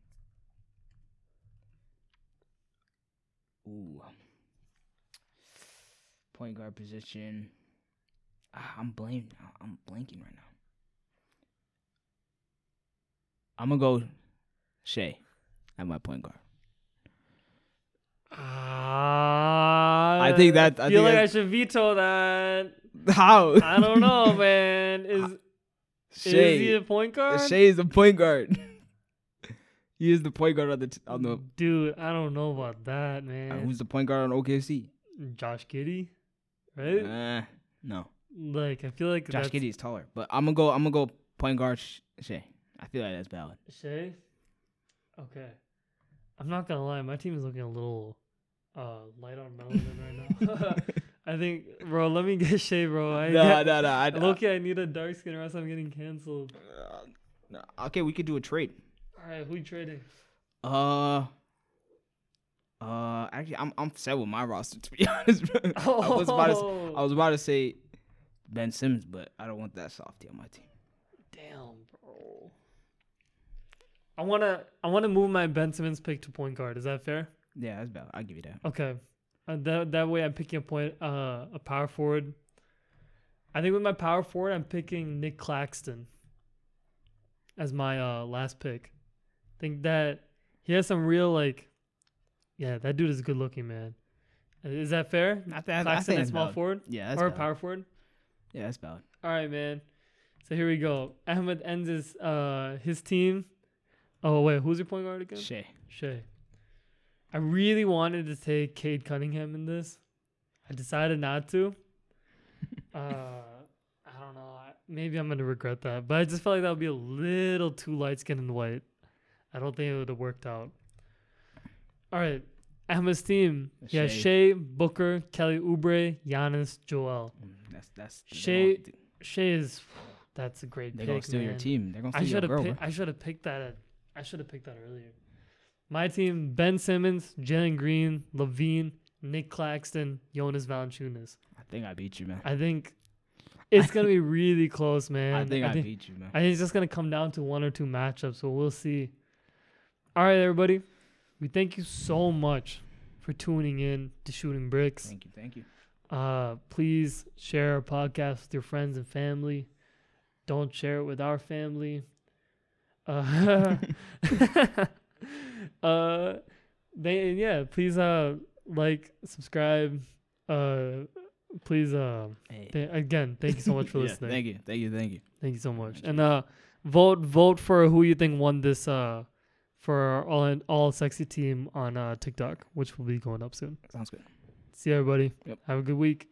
Ooh. Point guard position. Ah, I'm blank. I'm blanking right now. I'm gonna go Shai at my point guard. Ah, I think that- I feel like I should veto that. How? I don't know, man. Is Shai. is he a point guard? Shai is the point guard. he is the point guard on the t- on the. Dude, I don't know about that, uh, man. who's the point guard on OKC? Josh Giddey, right? Uh, no, like I feel like Josh Giddey is taller, but I'm gonna go. I'm gonna go point guard Sh- Shai. I feel like that's valid. Shai. Okay, I'm not gonna lie, my team is looking a little uh light on melanin right now. I think, bro. Let me get Shai, bro. I no, no, no. I, Okay, I need a dark skin or else I'm getting canceled. uh, no. Okay, we could do a trade. All right, who you trading? Uh. Uh, actually, I'm I'm set with my roster to be honest. I was about to s- I was about to say Ben Simmons, but I don't want that softy on my team. Damn, bro. I wanna I wanna move my Ben Simmons pick to point guard. Is that fair? Yeah, that's valid. I'll give you that. Okay. Uh, that that way I'm picking a point uh a power forward. I think with my power forward I'm picking Nick Claxton as my uh last pick. I think that he has some real like yeah, that dude is good looking, man. Is that fair? I, th- I Claxton think at that's small valid. forward Yeah, that's or valid. power forward? Yeah, that's valid. All right, man. So here we go. Ahmed ends his uh his team. Oh wait, who's your point guard again? Shai. Shai. I really wanted to take Cade Cunningham in this. I decided not to. uh, I don't know. Maybe I'm gonna regret that, but I just felt like that would be a little too light skinned and white. I don't think it would have worked out. All right, Ahmed's team. Yeah, Shai. Shai, Booker, Kelly Oubre, Giannis, Joel. Mm, That's that's gonna, Shai is. That's a great they're pick, gonna steal man. your team. They're gonna steal should your girl. picked, I should have picked that. At, I should have picked that earlier. My team: Ben Simmons, Jalen Green, LaVine, Nick Claxton, Jonas Valanciunas. I think I beat you, man. I think it's gonna be really close, man. I think I, think, beat you, man. I think it's just gonna come down to one or two matchups, so we'll see. All right, everybody. We thank you so much for tuning in to Shooting Bricks. Thank you, thank you. Uh, please share our podcast with your friends and family. Don't share it with our family. Uh, uh, they yeah. Please uh like subscribe. Uh, please uh th- again. Thank you so much for Yeah, listening. Thank you, thank you, thank you. Thank you so much. Thank And uh, vote vote for who you think won this uh for our all all sexy team on uh TikTok, which will be going up soon. Sounds good. See everybody. Yep. Have a good week.